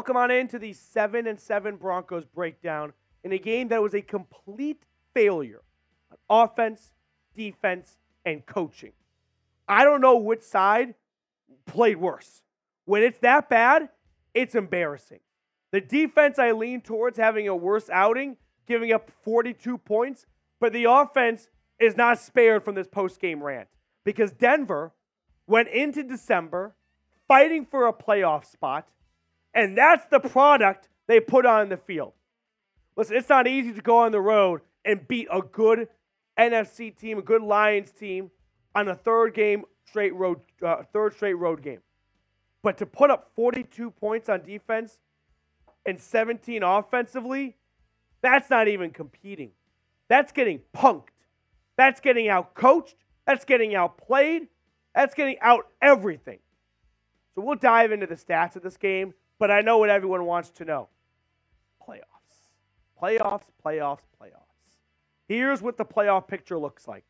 Welcome on into the 7 and 7 Broncos breakdown in a game that was a complete failure on offense, defense, and coaching. I don't know which side played worse. When it's that bad, it's embarrassing. The defense I lean towards having a worse outing, giving up 42 points, but the offense is not spared from this post-game rant because Denver went into December fighting for a playoff spot, and that's the product they put on the field. Listen, it's not easy to go on the road and beat a good NFC team, a good Lions team on a third game straight road, uh, third straight road game. But to put up 42 points on defense and 17 offensively, that's not even competing. That's getting punked. That's getting out coached. That's getting outplayed. That's getting out everything. So we'll dive into the stats of this game, but I know what everyone wants to know playoffs. Playoffs, playoffs, playoffs. Here's what the playoff picture looks like.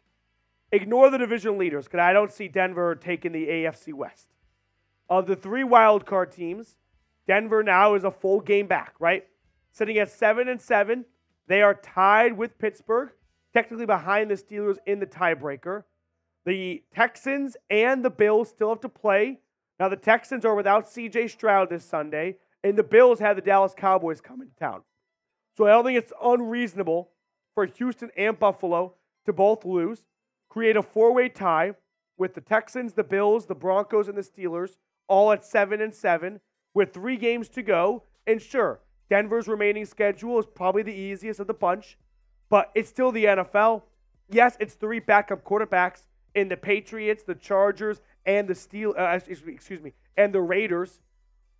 Ignore the division leaders because I don't see Denver taking the AFC West. Of the three wildcard teams, Denver now is a full game back, right? Sitting at seven and seven. They are tied with Pittsburgh, technically behind the Steelers in the tiebreaker. The Texans and the Bills still have to play. Now, the Texans are without CJ Stroud this Sunday, and the Bills have the Dallas Cowboys coming to town. So I don't think it's unreasonable for Houston and Buffalo to both lose, create a four way tie with the Texans, the Bills, the Broncos, and the Steelers, all at seven and seven, with three games to go. And sure, Denver's remaining schedule is probably the easiest of the bunch, but it's still the NFL. Yes, it's three backup quarterbacks in the Patriots, the Chargers, and the Steel. Uh, excuse me, and the Raiders.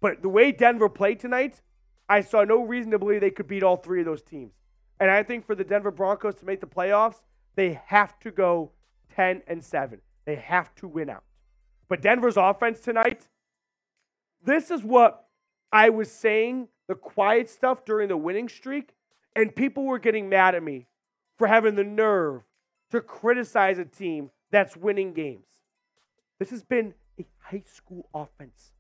But the way Denver played tonight, I saw no reason to believe they could beat all three of those teams. And I think for the Denver Broncos to make the playoffs, they have to go 10 and 7. They have to win out. But Denver's offense tonight, this is what I was saying the quiet stuff during the winning streak, and people were getting mad at me for having the nerve to criticize a team that's winning games. This has been a high school offense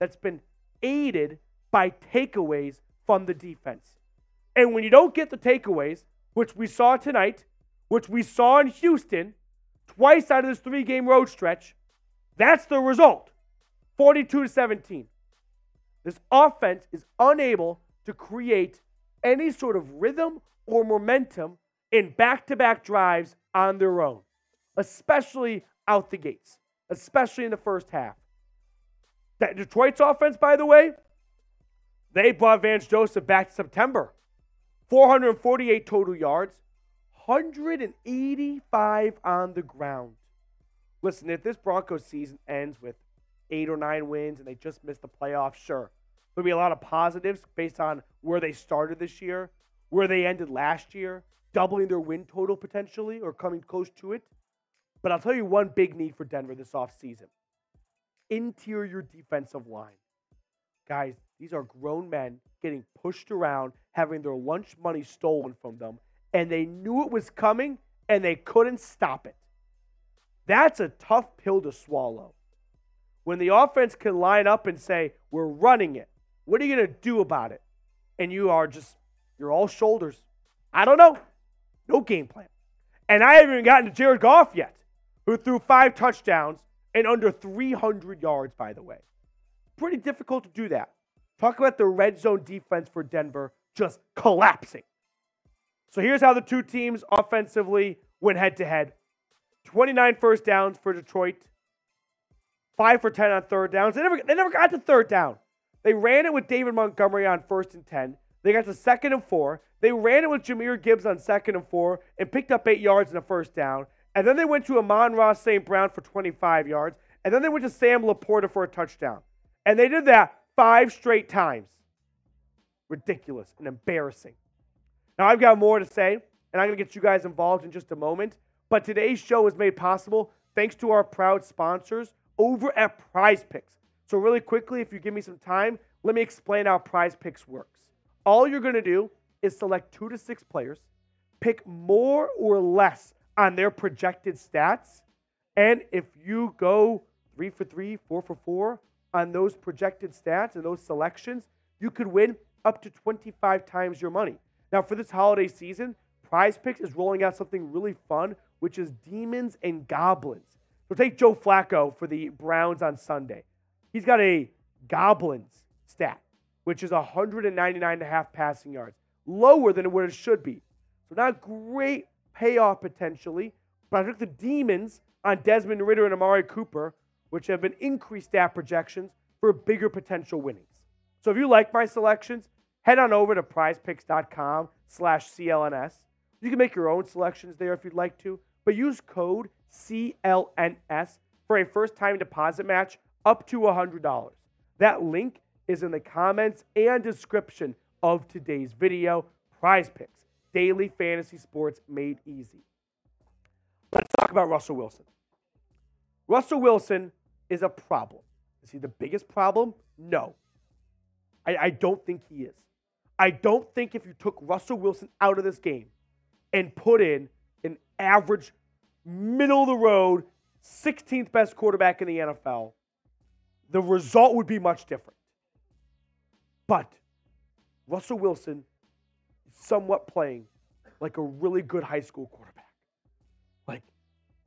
that's been aided by takeaways from the defense. And when you don't get the takeaways, which we saw tonight, which we saw in Houston twice out of this three game road stretch, that's the result 42 to 17. This offense is unable to create any sort of rhythm or momentum in back to back drives on their own, especially out the gates, especially in the first half. That Detroit's offense, by the way, they brought Vance Joseph back to September. 448 total yards, 185 on the ground. Listen, if this Broncos season ends with eight or nine wins and they just missed the playoffs, sure. There'll be a lot of positives based on where they started this year, where they ended last year, doubling their win total potentially or coming close to it. But I'll tell you one big need for Denver this offseason interior defensive line. Guys, these are grown men getting pushed around, having their lunch money stolen from them, and they knew it was coming and they couldn't stop it. That's a tough pill to swallow. When the offense can line up and say, We're running it, what are you going to do about it? And you are just, you're all shoulders. I don't know. No game plan. And I haven't even gotten to Jared Goff yet, who threw five touchdowns and under 300 yards, by the way. Pretty difficult to do that. Talk about the red zone defense for Denver just collapsing. So here's how the two teams offensively went head to head 29 first downs for Detroit, 5 for 10 on third downs. They never, they never got to third down. They ran it with David Montgomery on first and 10. They got to second and four. They ran it with Jahmyr Gibbs on second and four and picked up eight yards in the first down. And then they went to Amon-Ra St. Brown for 25 yards. And then they went to Sam LaPorta for a touchdown. And they did that five straight times. Ridiculous and embarrassing. Now, I've got more to say, and I'm going to get you guys involved in just a moment. But today's show is made possible thanks to our proud sponsors over at Prize Picks. So, really quickly, if you give me some time, let me explain how Prize Picks works. All you're going to do is select two to six players, pick more or less on their projected stats, and if you go three for three, four for four on those projected stats and those selections, you could win up to 25 times your money. Now, for this holiday season, Prize Picks is rolling out something really fun, which is Demons and Goblins. So take Joe Flacco for the Browns on Sunday. He's got a Goblins stat, which is 199 and a half passing yards, lower than what it should be. So not great payoff potentially, but I took the Demons on Desmond Ridder and Amari Cooper, which have been increased stat projections for bigger potential winnings. So if you like my selections, head on over to prizepicks.com slash CLNS. You can make your own selections there if you'd like to, but use code CLNS for a first time deposit match up to $100. That link is in the comments and description of today's video. Prize Picks, daily fantasy sports made easy. Let's talk about Russell Wilson. Russell Wilson is a problem. Is he the biggest problem? No. I, I don't think he is. I don't think if you took Russell Wilson out of this game and put in an average, middle of the road, 16th best quarterback in the NFL, the result would be much different. But Russell Wilson somewhat playing like a really good high school quarterback. Like,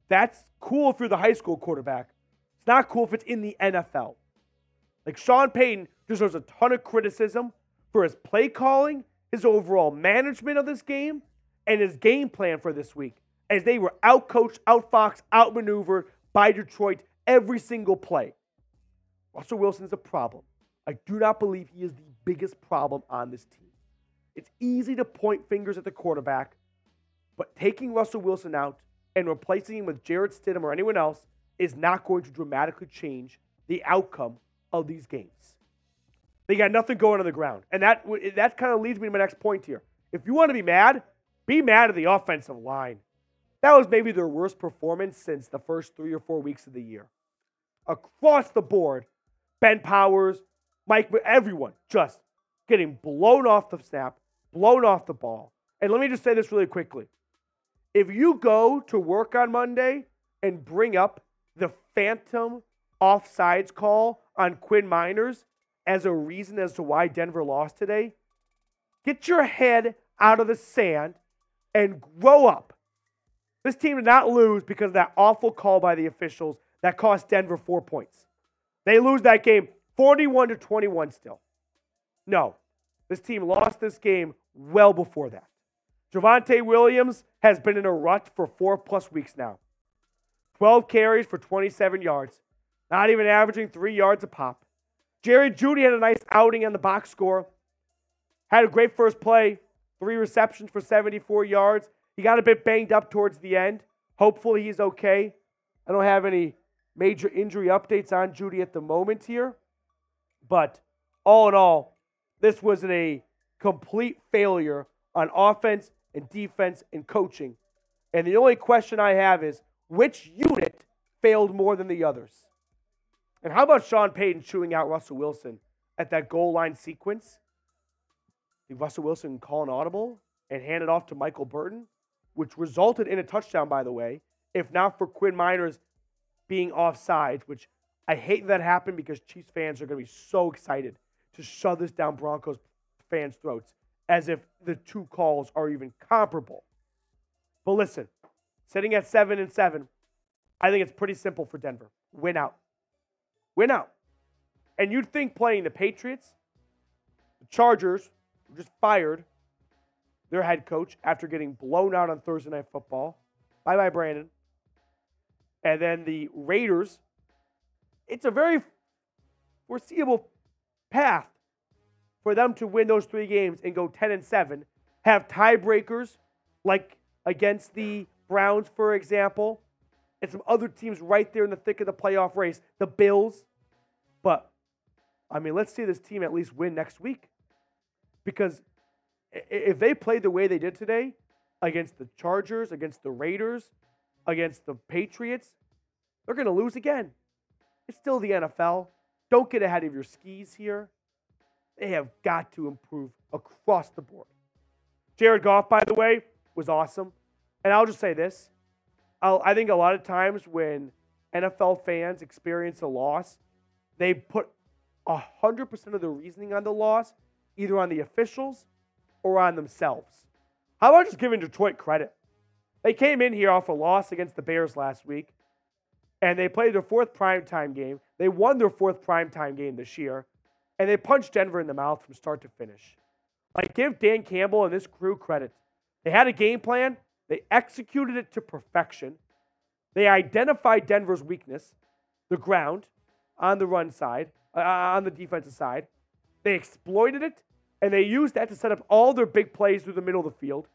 that's cool if you're the high school quarterback. It's not cool if it's in the NFL. Like, Sean Payton deserves a ton of criticism for his play calling, his overall management of this game, and his game plan for this week, as they were outcoached, outfoxed, outmaneuvered by Detroit every single play. Russell Wilson is a problem. I do not believe he is the biggest problem on this team. It's easy to point fingers at the quarterback, but taking Russell Wilson out and replacing him with Jarrett Stidham or anyone else is not going to dramatically change the outcome of these games. They got nothing going on the ground. And that, that kind of leads me to my next point here. If you want to be mad, be mad at the offensive line. That was maybe their worst performance since the first three or four weeks of the year. Across the board, Ben Powers, Mike, everyone just getting blown off the snap, blown off the ball. And let me just say this really quickly. If you go to work on Monday and bring up the phantom offsides call on Quinn Meinerz as a reason as to why Denver lost today, get your head out of the sand and grow up. This team did not lose because of that awful call by the officials that cost Denver four points. They lose that game 41 to 21 still. No, this team lost this game well before that. Javonte Williams has been in a rut for four plus weeks now. 12 carries for 27 yards, not even averaging three yards a pop. Jerry Jeudy had a nice outing on the box score, had a great first play, three receptions for 74 yards. He got a bit banged up towards the end. Hopefully, he's okay. I don't have any major injury updates on Jeudy at the moment here. But all in all, this was a complete failure on offense and defense and coaching. And the only question I have is which unit failed more than the others? And how about Sean Payton chewing out Russell Wilson at that goal line sequence? Did Russell Wilson call an audible and hand it off to Michael Burton, which resulted in a touchdown, by the way, if not for Quinn Meinerz being offside, which I hate that happened because Chiefs fans are going to be so excited to shove this down Broncos fans' throats as if the two calls are even comparable. But listen, sitting at seven and seven, I think it's pretty simple for Denver. Win out. Win out. And you'd think playing the Patriots, the Chargers, who just fired their head coach after getting blown out on Thursday Night Football. Bye bye, Brandon. And then the Raiders, it's a very foreseeable path for them to win those three games and go 10 and 7, have tiebreakers like against the Browns, for example, and some other teams right there in the thick of the playoff race, the Bills. But, I mean, let's see this team at least win next week. Because if they play the way they did today against the Chargers, against the Raiders, against the Patriots, they're going to lose again. It's still the NFL. Don't get ahead of your skis here. They have got to improve across the board. Jared Goff, by the way, was awesome. And I'll just say this I'll, I think a lot of times when NFL fans experience a loss, they put 100% of the reasoning on the loss either on the officials or on themselves. How about just giving Detroit credit? They came in here off a loss against the Bears last week, and they played their fourth primetime game. They won their fourth primetime game this year, and they punched Denver in the mouth from start to finish. Like, give Dan Campbell and this crew credit. They had a game plan, they executed it to perfection. They identified Denver's weakness, the ground, on the run side, uh, on the defensive side. They exploited it, and they used that to set up all their big plays through the middle of the field.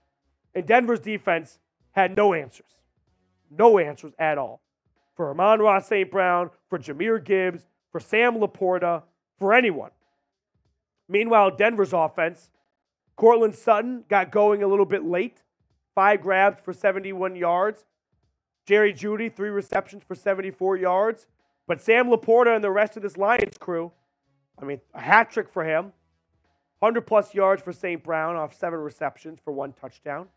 And Denver's defense had no answers. No answers at all. For Amon-Ra St. Brown, for Jahmyr Gibbs, for Sam LaPorta, for anyone. Meanwhile, Denver's offense, Courtland Sutton got going a little bit late. Five grabs for 71 yards. Jerry Jeudy, three receptions for 74 yards. But Sam LaPorta and the rest of this Lions crew, I mean, a hat trick for him. 100 plus yards for St. Brown off seven receptions for one touchdown.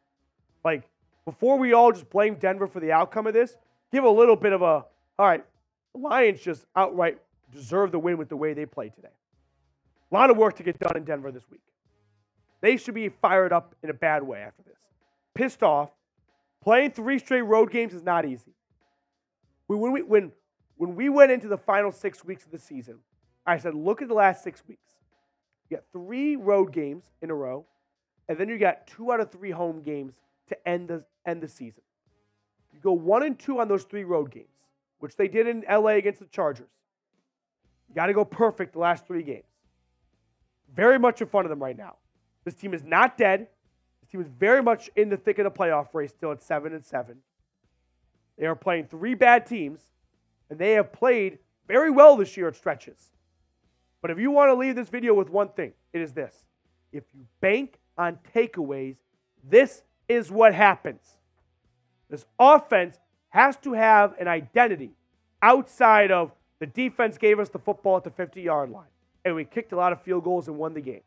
Like, before we all just blame Denver for the outcome of this, give a little bit of a, all right, the Lions just outright deserve the win with the way they played today. A lot of work to get done in Denver this week. They should be fired up in a bad way after this. Pissed off. Playing three straight road games is not easy. When we, when, when we went into the final six weeks of the season, I said, look at the last six weeks. You got three road games in a row, and then you got two out of three home games to end the, end the season. You go one and two on those three road games, which they did in LA against the Chargers. You got to go perfect the last three games. Very much in front of them right now. This team is not dead. This team is very much in the thick of the playoff race still at seven and seven. They are playing three bad teams, and they have played very well this year at stretches. But if you want to leave this video with one thing, it is this. If you bank on takeaways, this is what happens. This offense has to have an identity outside of the defense gave us the football at the 50 yard line, and we kicked a lot of field goals and won the game.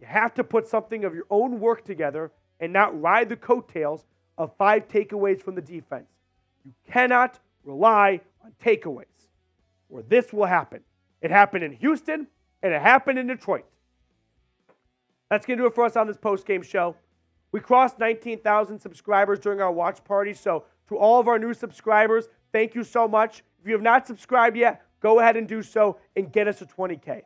You have to put something of your own work together and not ride the coattails of five takeaways from the defense. You cannot rely on takeaways, or this will happen. It happened in Houston, and it happened in Detroit. That's going to do it for us on this post game show. We crossed 19,000 subscribers during our watch party. So, to all of our new subscribers, thank you so much. If you have not subscribed yet, go ahead and do so and get us a 20K.